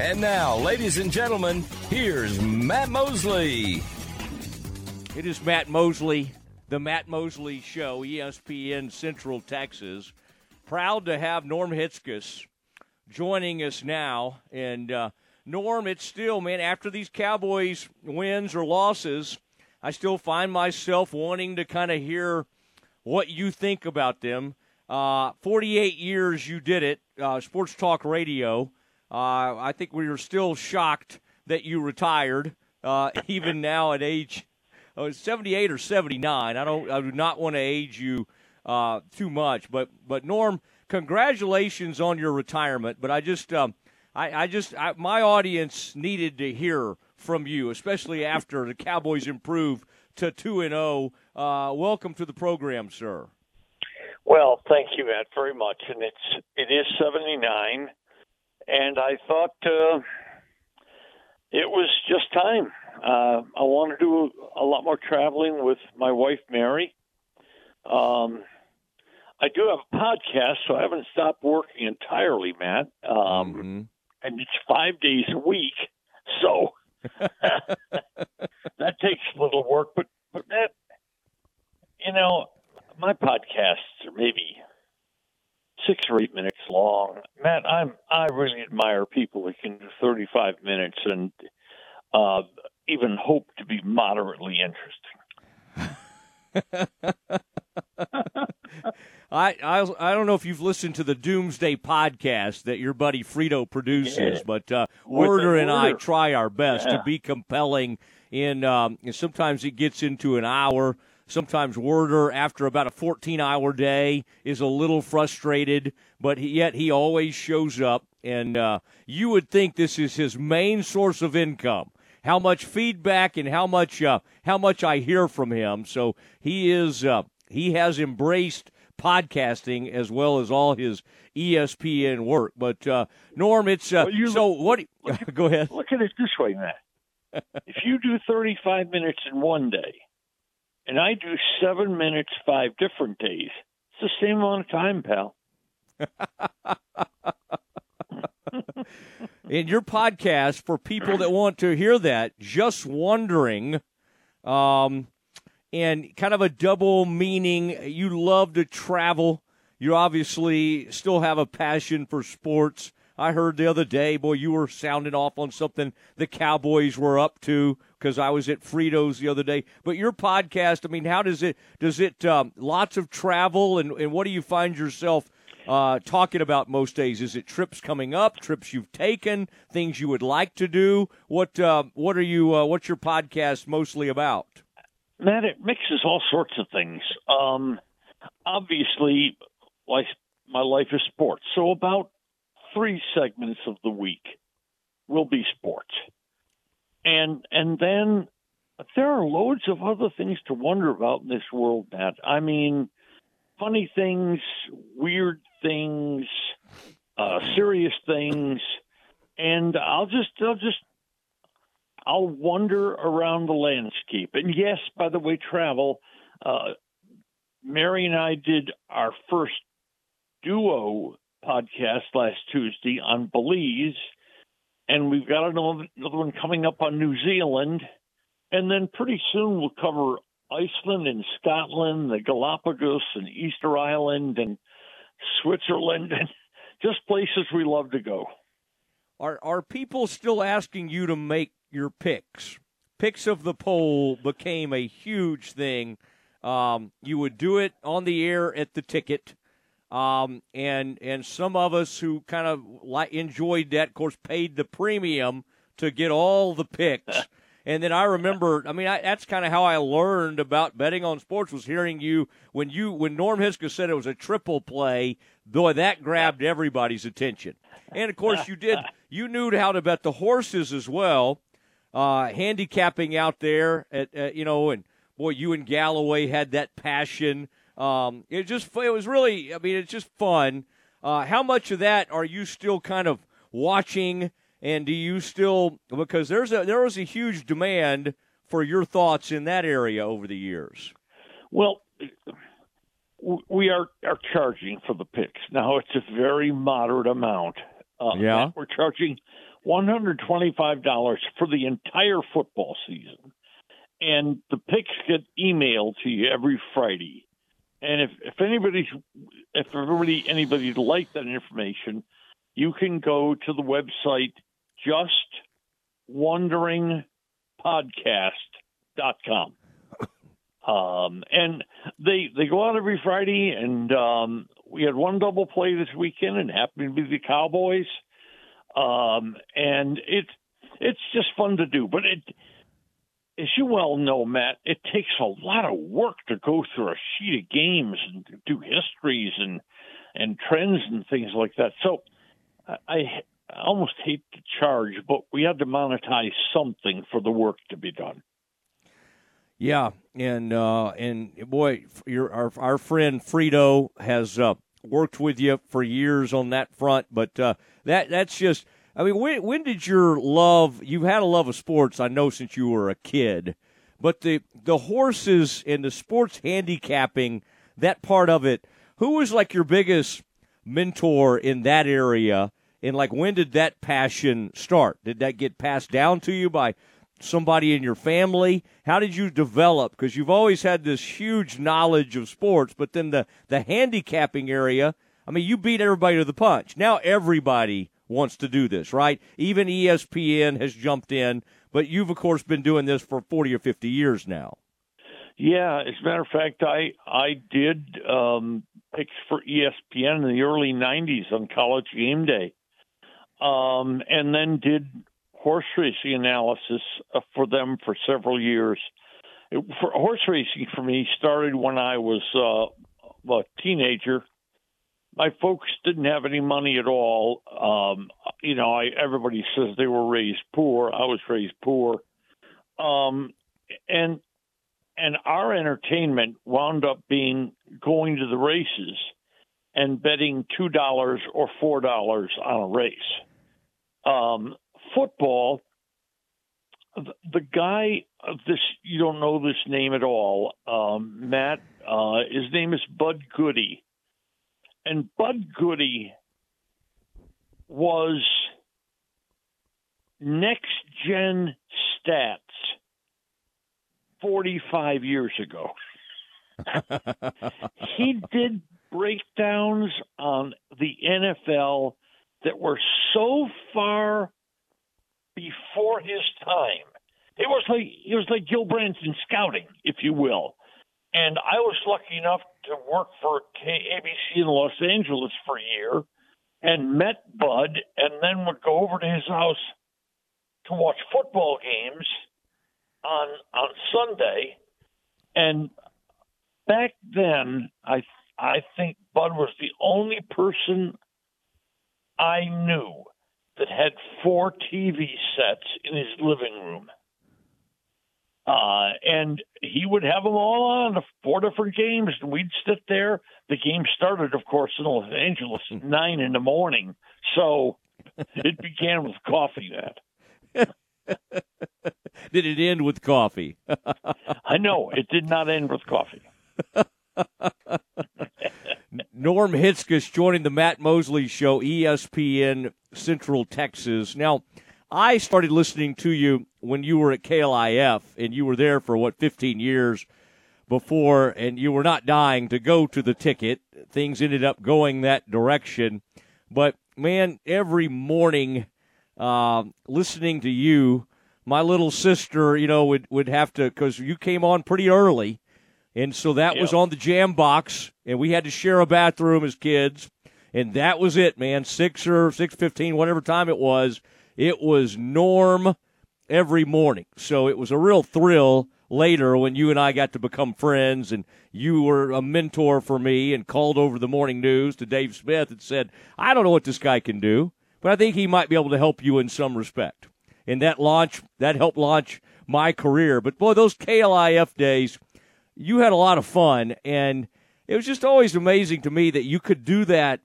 And now, ladies and gentlemen, here's Matt Mosley. It is Matt Mosley, the Matt Mosley Show, ESPN Central Texas. Proud to have Norm Hitzges joining us now. And uh, Norm, it's still, man, after these Cowboys wins or losses, I still find myself wanting to kind of hear what you think about them. Uh, 48 years you did it, uh, Sports Talk Radio. Uh, I think we were still shocked that you retired, uh, even now at age oh, 78 or 79. I don't, I do not want to age you uh, too much, but but Norm, congratulations on your retirement. But I just, um, I, I just, I, my audience needed to hear from you, especially after the Cowboys improved to two and zero. Uh, welcome to the program, sir. Well, thank you, Matt, very much. And it's it is seventy nine and I thought uh, it was just time. Uh, I want to do a lot more traveling with my wife Mary. Um, I do have a podcast, so I haven't stopped working entirely, Matt. Um, mm-hmm. And it's five days a week, so that takes a little work. But but that, you know, my podcasts are maybe six or eight minutes long. Matt, I'm I really admire people who can do 35 minutes and uh, even hope to be moderately interesting. I, I I don't know if you've listened to the Doomsday podcast that your buddy Frito produces, yeah. but uh, Werder and I try our best yeah. to be compelling. In um, sometimes it gets into an hour. Sometimes Werder, after about a 14 hour day, is a little frustrated, but he, yet he always shows up. And uh, you would think this is his main source of income. How much feedback and how much uh, how much I hear from him. So he is uh, he has embraced podcasting as well as all his ESPN work. But uh, Norm, it's uh, well, so what? go ahead. Look at it this way, Matt. if you do 35 minutes in one day, and I do seven minutes five different days. It's the same amount of time, pal. in your podcast, for people that want to hear that, just wondering, um, and kind of a double meaning. You love to travel. You obviously still have a passion for sports. I heard the other day, boy, you were sounding off on something the Cowboys were up to because I was at Fritos the other day. But your podcast, I mean, how does it? Does it um, lots of travel, and, and what do you find yourself uh, talking about most days? Is it trips coming up, trips you've taken, things you would like to do? What uh, What are you? Uh, what's your podcast mostly about? Matt, it mixes all sorts of things. Um, obviously, like my life is sports, so about three segments of the week will be sports. And and then there are loads of other things to wonder about in this world, Matt. I mean, funny things, weird things, uh, serious things, and I'll just I'll just I'll wander around the landscape. And yes, by the way, travel. Uh, Mary and I did our first duo podcast last Tuesday on Belize, and we've got another, one coming up on New Zealand, and then pretty soon we'll cover Iceland and Scotland, the Galapagos and Easter Island and Switzerland, and just places we love to go. Are are people still asking you to make your picks? Picks of the poll became a huge thing. Um, you would do it on the air at the ticket. Um, and and some of us who kind of like enjoyed that, of course, paid the premium to get all the picks. and then I remember, I mean, I, that's kind of how I learned about betting on sports was hearing you when you when Norm Hitzges said it was a triple play. Boy, that grabbed everybody's attention. And of course, you did. You knew how to bet the horses as well, uh, handicapping out there at, at you know, and boy, you and Galloway had that passion um, it just it was really I mean it's just fun. Uh, how much of that are you still kind of watching? And do you still because there's a there was a huge demand for your thoughts in that area over the years? Well, we are are charging for the picks now. It's a very moderate amount. Uh, yeah, we're charging $125 for the entire football season. And the picks get emailed to you every Friday. And if, if anybody's if everybody anybody'd like that information, you can go to the website justwonderingpodcast.com. Um, and they they go out every Friday, and um, we had one double play this weekend, and happened to be the Cowboys. Um, and it's it's just fun to do, but it, as you well know, Matt, it takes a lot of work to go through a sheet of games and do histories and and trends and things like that. So I, I almost hate to charge, but we had to monetize something for the work to be done. Yeah, and uh, and boy, your our our friend Frito has uh, worked with you for years on that front, but uh, that that's just. I mean, when when did your love? You've had a love of sports, I know, since you were a kid, but the the horses and the sports handicapping that part of it. Who was like your biggest mentor in that area? And like, when did that passion start? Did that get passed down to you by somebody in your family? How did you develop? Because you've always had this huge knowledge of sports, but then the, the handicapping area, I mean, you beat everybody to the punch. Now everybody wants to do this, right? Even ESPN has jumped in, but you've, of course, been doing this for 40 or 50 years now. Yeah, as a matter of fact, I I did um, picks for ESPN in the early '90s on College Game Day, um, and then did horse racing analysis uh, for them for several years. It, for horse racing for me started when I was uh, a teenager. My folks didn't have any money at all. Um, you know, I, everybody says they were raised poor. I was raised poor, um, and and our entertainment wound up being going to the races and betting two dollars or four dollars on a race. Um, football, the guy of this, you don't know this name at all, um, Matt, uh, his name is Bud Goody. And Bud Goody was next gen stats 45 years ago. he did breakdowns on the NFL that were so far before his time. It was like it was like Gil Branson scouting, if you will. And I was lucky enough to work for ABC in Los Angeles for a year and met Bud and then would go over to his house to watch football games on on Sunday. And back then I I think Bud was the only person I knew that had four TV sets in his living room. Uh, and he would have them all on four different games, and we'd sit there. The game started, of course, in Los Angeles at nine in the morning, so it began with coffee. That did it end with coffee? I know it did not end with coffee. Norm Hitzges joining the Matt Mosley Show, ESPN Central Texas. Now, I started listening to you when you were at KLIF, and you were there for what 15 years before, and you were not dying to go to the ticket. Things ended up going that direction, but man, every morning, uh, listening to you, my little sister, you know, would would have to because you came on pretty early and so that yep. was on the jam box, and we had to share a bathroom as kids, and that was it, man. Six or six fifteen, whatever time it was, it was norm every morning. So it was a real thrill later when you and I got to become friends, and you were a mentor for me, and called over the morning news to Dave Smith and said, "I don't know what this guy can do, but I think he might be able to help you in some respect." And that launch, that helped launch my career. But boy, those KLIF days you had a lot of fun, and it was just always amazing to me that you could do that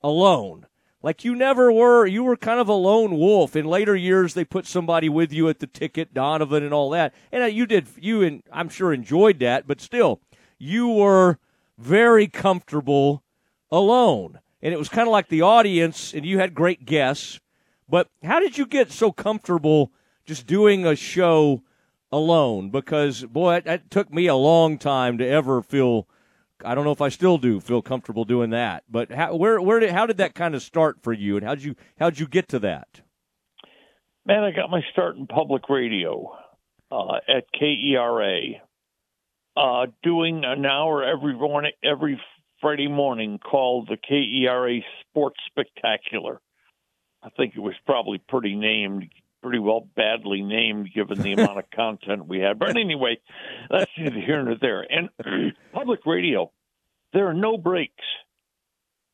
alone. Like you never were, you were kind of a lone wolf. In later years, they put somebody with you at the ticket, Donovan, and all that. And uh, you did, you and I'm sure enjoyed that, but still, you were very comfortable alone. And it was kind of like the audience, and you had great guests, But how did you get so comfortable just doing a show alone? Because boy, it, it took me a long time to ever feel. I don't know if I still do feel comfortable doing that. But how, where where did how did that kind of start for you, and how did you how did you get to that? Man, I got my start in public radio uh, at KERA, uh, doing an hour every morning, every Friday morning called the KERA Sports Spectacular. I think it was probably pretty named, pretty well badly named given the amount of content we had. But anyway, that's neither here nor there. And public radio, there are no breaks,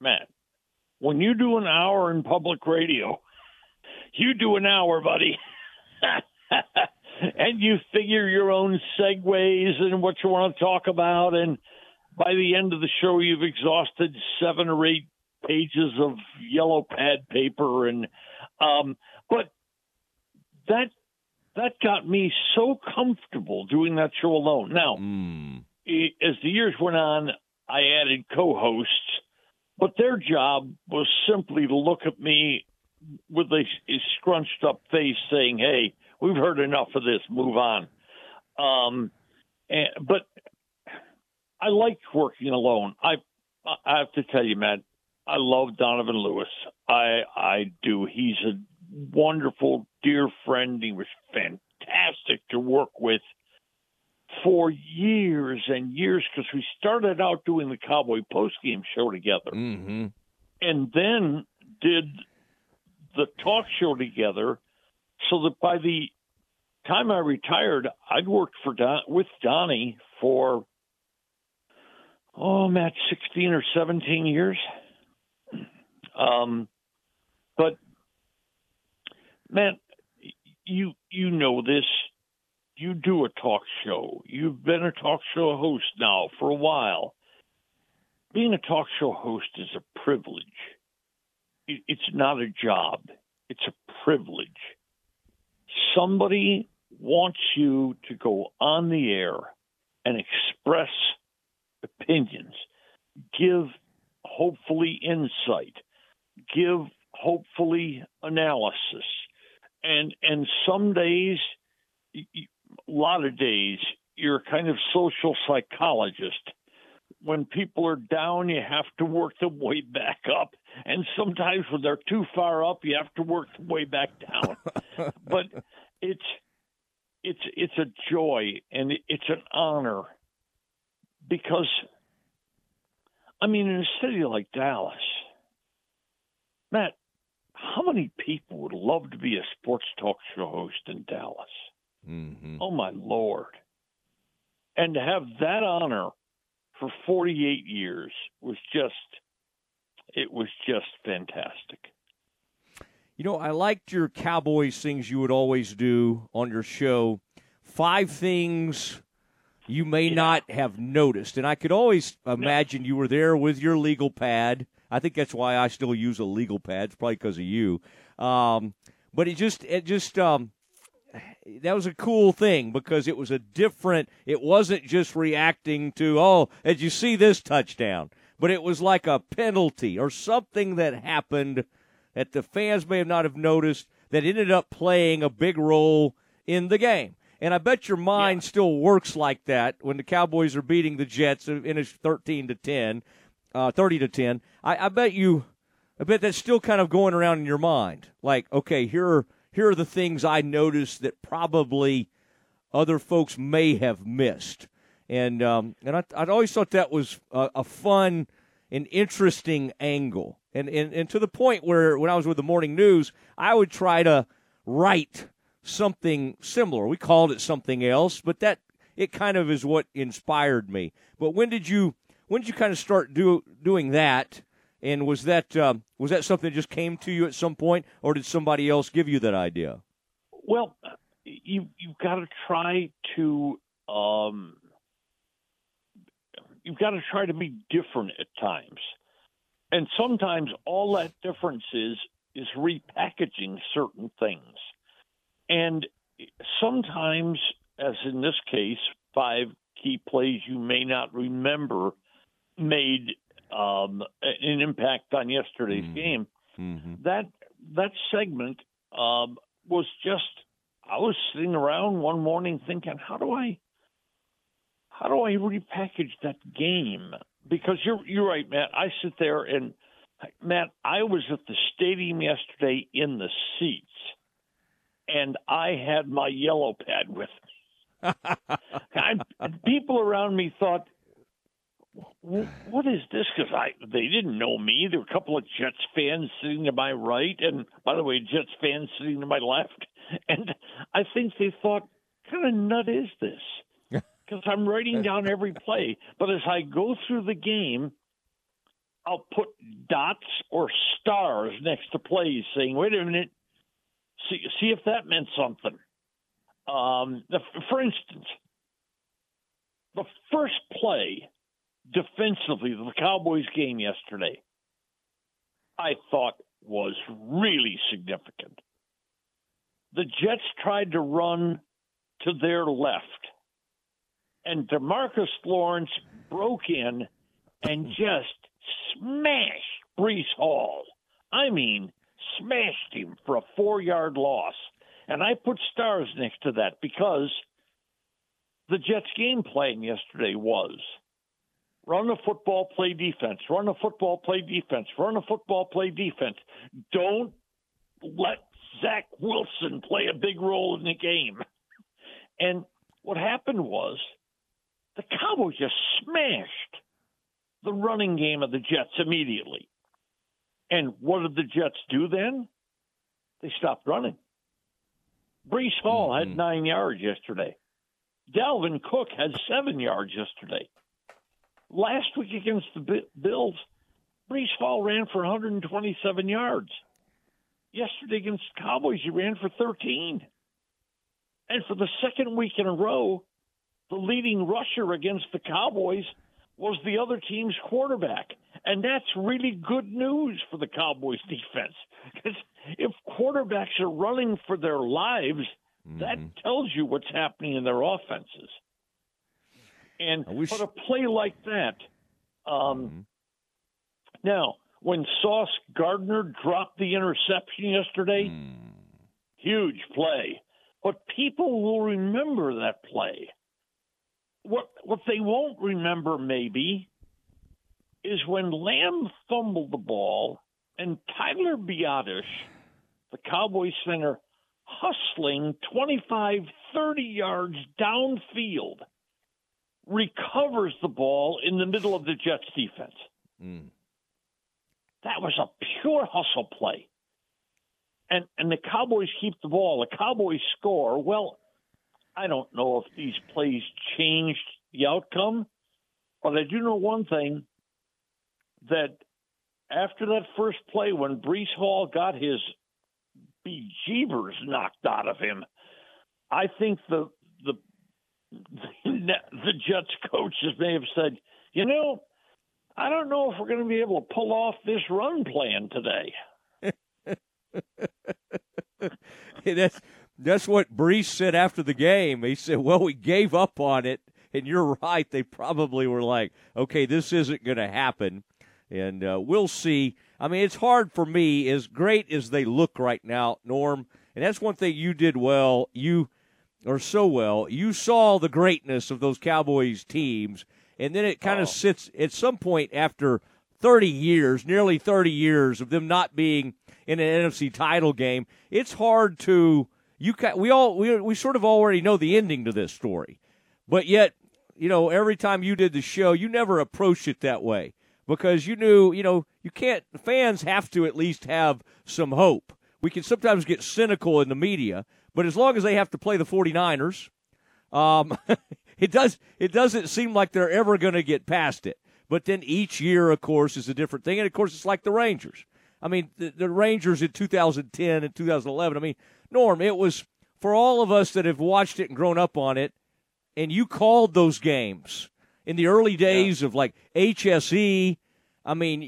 Matt. When you do an hour in public radio, you do an hour, buddy. and you figure your own segues and what you want to talk about. And by the end of the show, you've exhausted seven or eight pages of yellow pad paper. And, um, but that, that got me so comfortable doing that show alone. Now, mm. as the years went on, I added co hosts, but their job was simply to look at me with a, a scrunched up face saying, Hey, we've heard enough of this. Move on. Um, and, but I like working alone. I I have to tell you, Matt, I love Donovan Lewis. I I do. He's a wonderful, dear friend. He was fantastic to work with for years and years because we started out doing the Cowboy postgame show together, mm-hmm. and then did the talk show together so that by the time I retired, I'd worked for Don, with Donnie for oh, Matt, sixteen or seventeen years. Um, but man, you you know this. You do a talk show. You've been a talk show host now for a while. Being a talk show host is a privilege. It's not a job. It's a privilege somebody wants you to go on the air and express opinions, give hopefully insight, give hopefully analysis. And and some days a lot of days you're kind of social psychologist. When people are down, you have to work them way back up. And sometimes when they're too far up, you have to work them way back down. but it's it's it's a joy and it's an honor because I mean in a city like Dallas, Matt, how many people would love to be a sports talk show host in Dallas? Mm-hmm. Oh my lord! And to have that honor for 48 years was just it was just fantastic. You know, I liked your Cowboys things you would always do on your show. Five things you may yeah. not have noticed. And I could always imagine you were there with your legal pad. I think that's why I still use a legal pad. It's probably because of you. Um, but it just, it just, um, that was a cool thing because it was a different, it wasn't just reacting to, oh, did you see this touchdown? But it was like a penalty or something that happened – that the fans may have not have noticed that ended up playing a big role in the game. And I bet your mind yeah. still works like that when the Cowboys are beating the Jets in a 13 to 10, uh, 30 to 10. I, I bet you, I bet that's still kind of going around in your mind. Like, okay, here are, here are the things I noticed that probably other folks may have missed. And, um, and I, I'd always thought that was a, a fun and interesting angle. And, and, and to the point where when I was with the morning news, I would try to write something similar. We called it something else, but that it kind of is what inspired me. But when did you when did you kind of start do, doing that? And was that um, was that something that just came to you at some point, or did somebody else give you that idea? Well, you you've got to try to um, you've got to try to be different at times and sometimes all that difference is is repackaging certain things. And sometimes, as in this case, five key plays you may not remember made um, an impact on yesterday's mm-hmm. game. Mm-hmm. That that segment um, was just I was sitting around one morning thinking, how do I how do I repackage that game? Because you're you're right, Matt. I sit there and Matt, I was at the stadium yesterday in the seats, and I had my yellow pad with me. I, people around me thought, "What is this?" Because I they didn't know me. There were a couple of Jets fans sitting to my right, and by the way, Jets fans sitting to my left. And I think they thought, kind of nut is this?" Because I'm writing down every play, but as I go through the game I'll put dots or stars next to plays, saying, "Wait a minute, see see if that meant something." Um, the, for instance, the first play defensively the Cowboys game yesterday, I thought was really significant. The Jets tried to run to their left, and DeMarcus Lawrence broke in and just smashed Breece Hall. I mean, smashed him for a four yard loss. And I put stars next to that because the Jets' game plan yesterday was run the football, play defense, run the football, play defense, run the football, play defense. Don't let Zach Wilson play a big role in the game. And what happened was the Cowboys just smashed the running game of the Jets immediately. And what did the Jets do then? They stopped running. Breece Hall mm-hmm. had nine yards yesterday. Dalvin Cook had seven yards yesterday. Last week against the Bills, Breece Hall ran for 127 yards. Yesterday against the Cowboys, he ran for 13. And for the second week in a row, the leading rusher against the Cowboys was the other team's quarterback. And that's really good news for the Cowboys defense. Because if quarterbacks are running for their lives, mm-hmm. that tells you what's happening in their offenses. And wish... but a play like that, um, mm-hmm. now when Sauce Gardner dropped the interception yesterday, mm. huge play. But people will remember that play what what they won't remember maybe is when Lamb fumbled the ball and Tyler Biadasz, the Cowboys center, hustling 25, 30 yards downfield, recovers the ball in the middle of the Jets defense. Mm. That was a pure hustle play. And and the Cowboys keep the ball. The Cowboys score. Well, I don't know if these plays changed the outcome, but I do know one thing that after that first play, when Breece Hall got his bejeebers knocked out of him, I think the the Jets coaches may have said, you know, I don't know if we're going to be able to pull off this run plan today. that's that's what Breece said after the game. He said, "Well, we gave up on it." And you're right. They probably were like, "Okay, this isn't going to happen." And uh, we'll see. I mean, it's hard for me, as great as they look right now, Norm. And that's one thing you did well. You or so well. You saw the greatness of those Cowboys teams, and then it kind of oh. sits at some point after 30 years, nearly 30 years of them not being in an NFC title game. It's hard to you ca- we all we we sort of already know the ending to this story, but yet you know every time you did the show, you never approached it that way because you knew you know you can't. Fans have to at least have some hope. We can sometimes get cynical in the media, but as long as they have to play the 49ers, um, it does it doesn't seem like they're ever going to get past it. But then each year, of course, is a different thing, and of course, it's like the Rangers. I mean, the, the Rangers in 2010 and 2011. I mean, Norm, it was for all of us that have watched it and grown up on it, and you called those games in the early days yeah. of like HSE. I mean,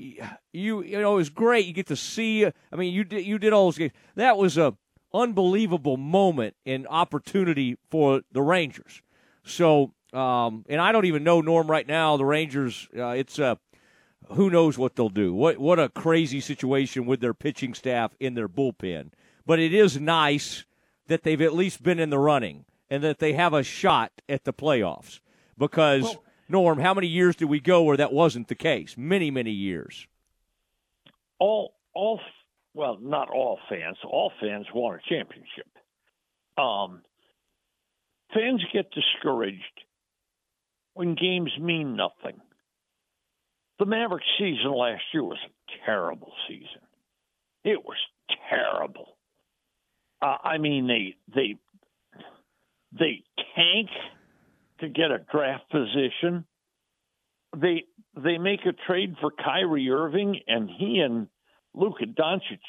you you know it was great. You get to see. I mean, you did you did all those games. That was a unbelievable moment and opportunity for the Rangers. So, um, and I don't even know Norm right now. The Rangers. Uh, it's a who knows what they'll do? What what a crazy situation with their pitching staff in their bullpen. But it is nice that they've at least been in the running and that they have a shot at the playoffs. Because well, Norm, how many years did we go where that wasn't the case? Many, many years. All all well, not all fans. All fans want a championship. Um, fans get discouraged when games mean nothing. The Mavericks season last year was a terrible season. It was terrible. Uh, I mean, they they they tank to get a draft position. They they make a trade for Kyrie Irving, and he and Luka Doncic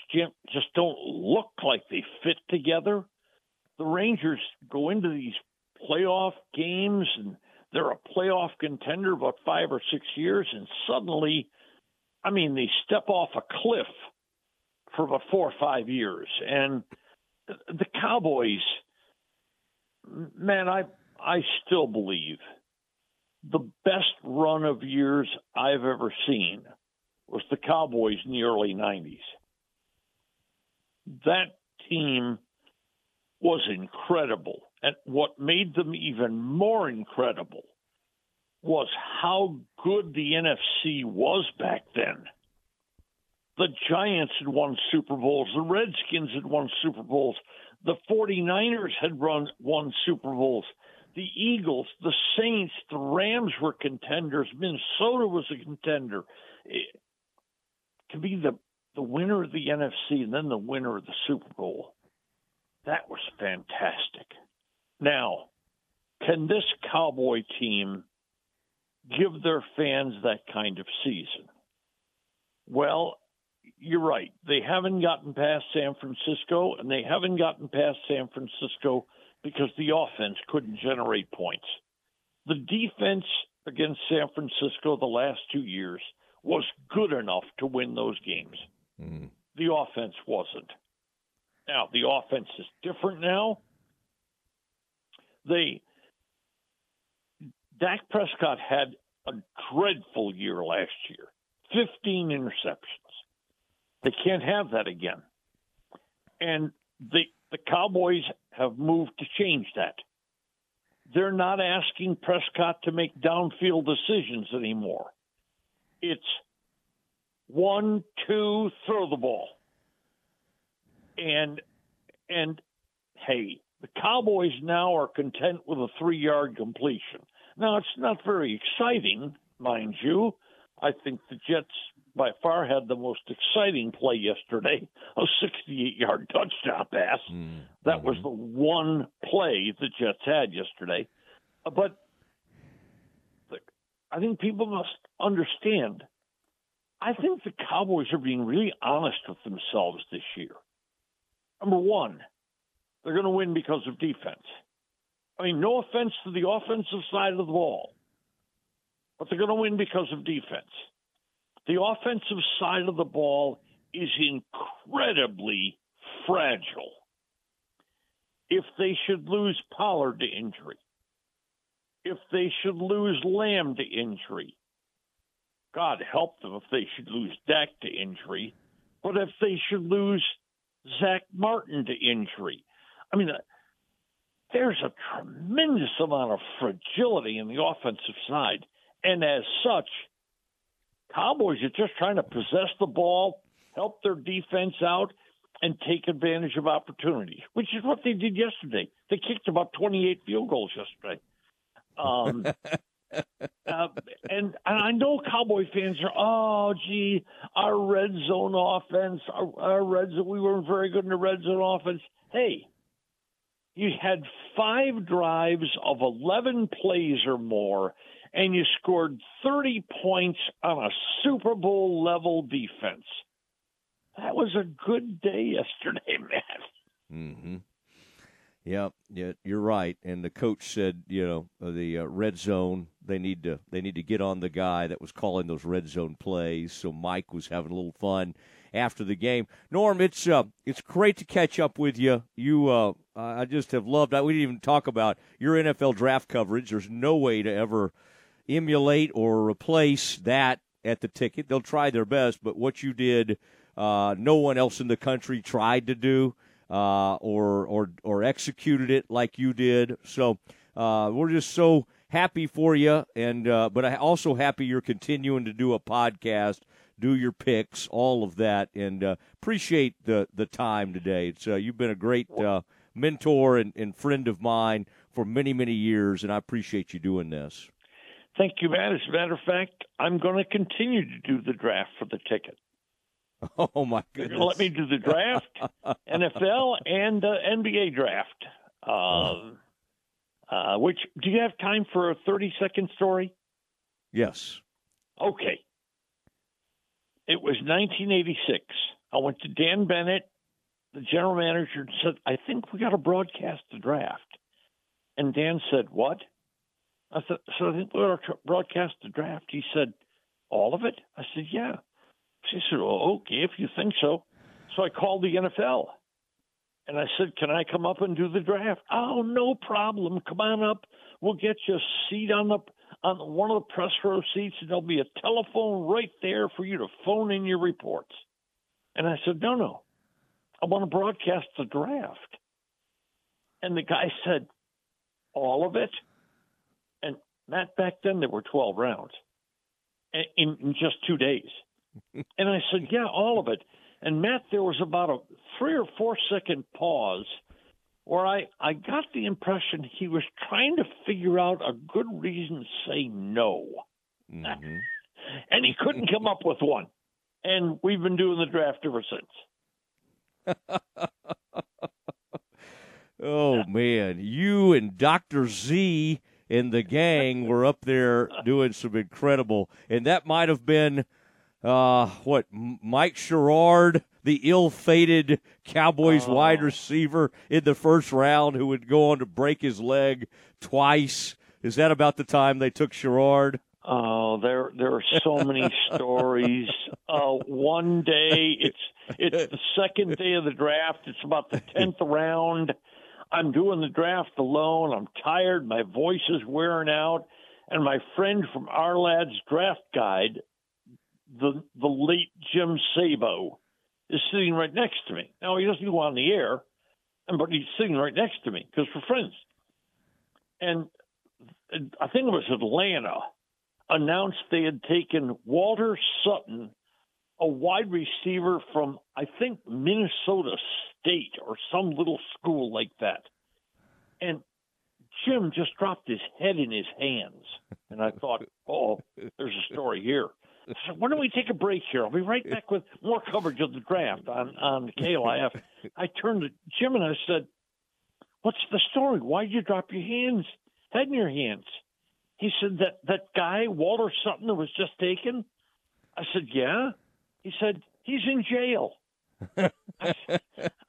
just don't look like they fit together. The Rangers go into these playoff games and they're a playoff contender about five or six years, and suddenly, I mean, they step off a cliff for about four or five years. And the Cowboys, man, I I still believe the best run of years I've ever seen was the Cowboys in the early 90s. That team was incredible. And what made them even more incredible was how good the NFC was back then. The Giants had won Super Bowls, the Redskins had won Super Bowls, the 49ers had run won Super Bowls, the Eagles, the Saints, the Rams were contenders, Minnesota was a contender. To be the the winner of the NFC and then the winner of the Super Bowl. That was fantastic. Now, can this Cowboy team give their fans that kind of season? Well, you're right. They haven't gotten past San Francisco, and they haven't gotten past San Francisco because the offense couldn't generate points. The defense against San Francisco the last two years was good enough to win those games. Mm. The offense wasn't. Now, the offense is different now. They Dak Prescott had a dreadful year last year. 15 interceptions. They can't have that again. And the the Cowboys have moved to change that. They're not asking Prescott to make downfield decisions anymore. It's one, two, throw the ball. And and hey, the Cowboys now are content with a three yard completion. Now it's not very exciting, mind you. I think the Jets by far had the most exciting play yesterday, a 68 yard touchdown pass. Mm-hmm. That was the one play the Jets had yesterday. But I think people must understand. I think the Cowboys are being really honest with themselves this year. Number one, they're going to win because of defense. I mean, no offense to the offensive side of the ball, but they're going to win because of defense. The offensive side of the ball is incredibly fragile. If they should lose Pollard to injury, if they should lose Lamb to injury. God help them if they should lose Dak to injury. But if they should lose Zack Martin to injury, I mean, uh, there's a tremendous amount of fragility in the offensive side. And as such, Cowboys are just trying to possess the ball, help their defense out, and take advantage of opportunities, which is what they did yesterday. They kicked about 28 field goals yesterday. Um, uh, and, and I know Cowboy fans are, oh, gee, our red zone offense, our, our red zone, we weren't very good in the red zone offense. Hey, you had five drives of 11 plays or more, and you scored 30 points on a Super Bowl level defense. That was a good day yesterday, man. Mm-hmm. Yeah, yeah, you're right. And the coach said, you know, uh, the uh, red zone. They need to they need to get on the guy that was calling those red zone plays. So Mike was having a little fun after the game. Norm, it's uh, it's great to catch up with you. You, uh, I just have loved. We didn't even talk about your NFL draft coverage. There's no way to ever emulate or replace that at the ticket. They'll try their best, but what you did, uh, no one else in the country tried to do uh, or or or executed it like you did. So uh, we're just so happy for you, and uh, but I also happy you're continuing to do a podcast, do your picks, all of that, and uh, appreciate the the time today. It's uh, you've been a great uh, mentor and, and friend of mine for many many years, and I appreciate you doing this. Thank you, Matt. As a matter of fact, I'm going to continue to do the draft for the ticket. Oh my goodness! Let me do the draft, NFL and uh, NBA draft. Uh, uh, which do you have time for a 30 second story? Yes. Okay. It was 1986. I went to Dan Bennett, the general manager, and said, "I think we got to broadcast the draft." And Dan said, "What?" I said, "So I think we got to broadcast the draft." He said, "All of it?" I said, "Yeah." She said, Well, okay, if you think so. So I called the NFL and I said, Can I come up and do the draft? Oh, no problem. Come on up. We'll get you a seat on the on one of the press row seats, and there'll be a telephone right there for you to phone in your reports. And I said, No, no. I want to broadcast the draft. And the guy said, All of it? And Matt, back then there were 12 rounds in, in just two days and I said, Yeah, all of it. And Matt, there was about a three or four second pause where I, I got the impression he was trying to figure out a good reason to say no. Mm-hmm. and he couldn't come up with one. And we've been doing the draft ever since. oh, man. You and Dr. Z and the gang were up there doing some incredible. And that might have been uh, what Mike Sherrard, the ill-fated Cowboys oh. wide receiver in the first round, who would go on to break his leg twice. Is that about the time they took Sherrard? Oh, there there are so many stories. Uh, one day it's it's the second day of the draft. It's about the tenth round. I'm doing the draft alone. I'm tired. My voice is wearing out. And my friend from Ourlads Draft Guide the the late Jim Sabo is sitting right next to me. Now he doesn't go on the air, but he's sitting right next to me because we're friends. And I think it was Atlanta announced they had taken Walter Sutton, a wide receiver from I think Minnesota State or some little school like that. And Jim just dropped his head in his hands. And I thought, oh, there's a story here. So why don't we take a break here? I'll be right back with more coverage of the draft on, on KLIF. I turned to Jim and I said, What's the story? Why'd you drop your hands, head in your hands? He said, That that guy, Walter Sutton, that was just taken? I said, Yeah. He said, He's in jail. I,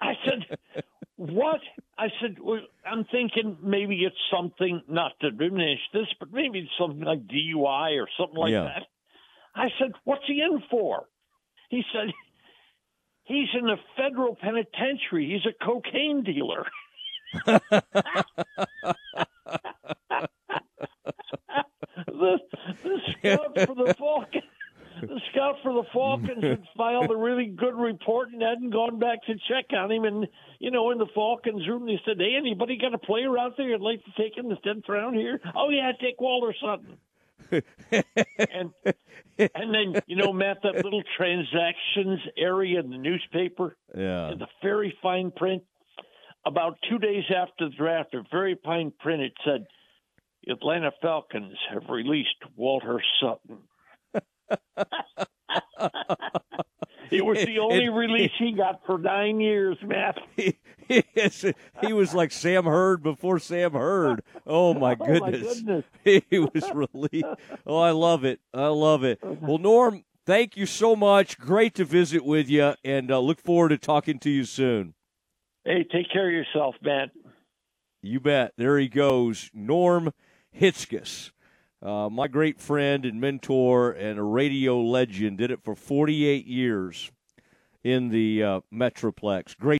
I said, What? I said, well, I'm thinking maybe it's something, not to diminish this, but maybe it's something like DUI or something like yeah. that. I said, What's he in for? He said, He's in the federal penitentiary. He's a cocaine dealer. the, the scout for the Falcons, the scout for the Falcons had filed a really good report and hadn't gone back to check on him. And you know, in the Falcons room, they said, "Hey, anybody got a player out there you'd like to take in the tenth round here?" Oh yeah, take Walter Sutton and and then you know, Matt, that little transactions area in the newspaper, yeah, the very fine print. About two days after the draft, a very fine print. It said, "Atlanta Falcons have released Walter Sutton." it was the only release he got for nine years, Matt. he was like Sam Hurd before Sam Hurd. Oh my goodness. Oh, my goodness. he was really Oh, I love it. I love it. Well, Norm, thank you so much. Great to visit with you and uh, look forward to talking to you soon. Hey, take care of yourself, Matt. You bet. There he goes. Norm Hitzges. Uh, my great friend and mentor and a radio legend did it for 48 years in the uh, Metroplex. Great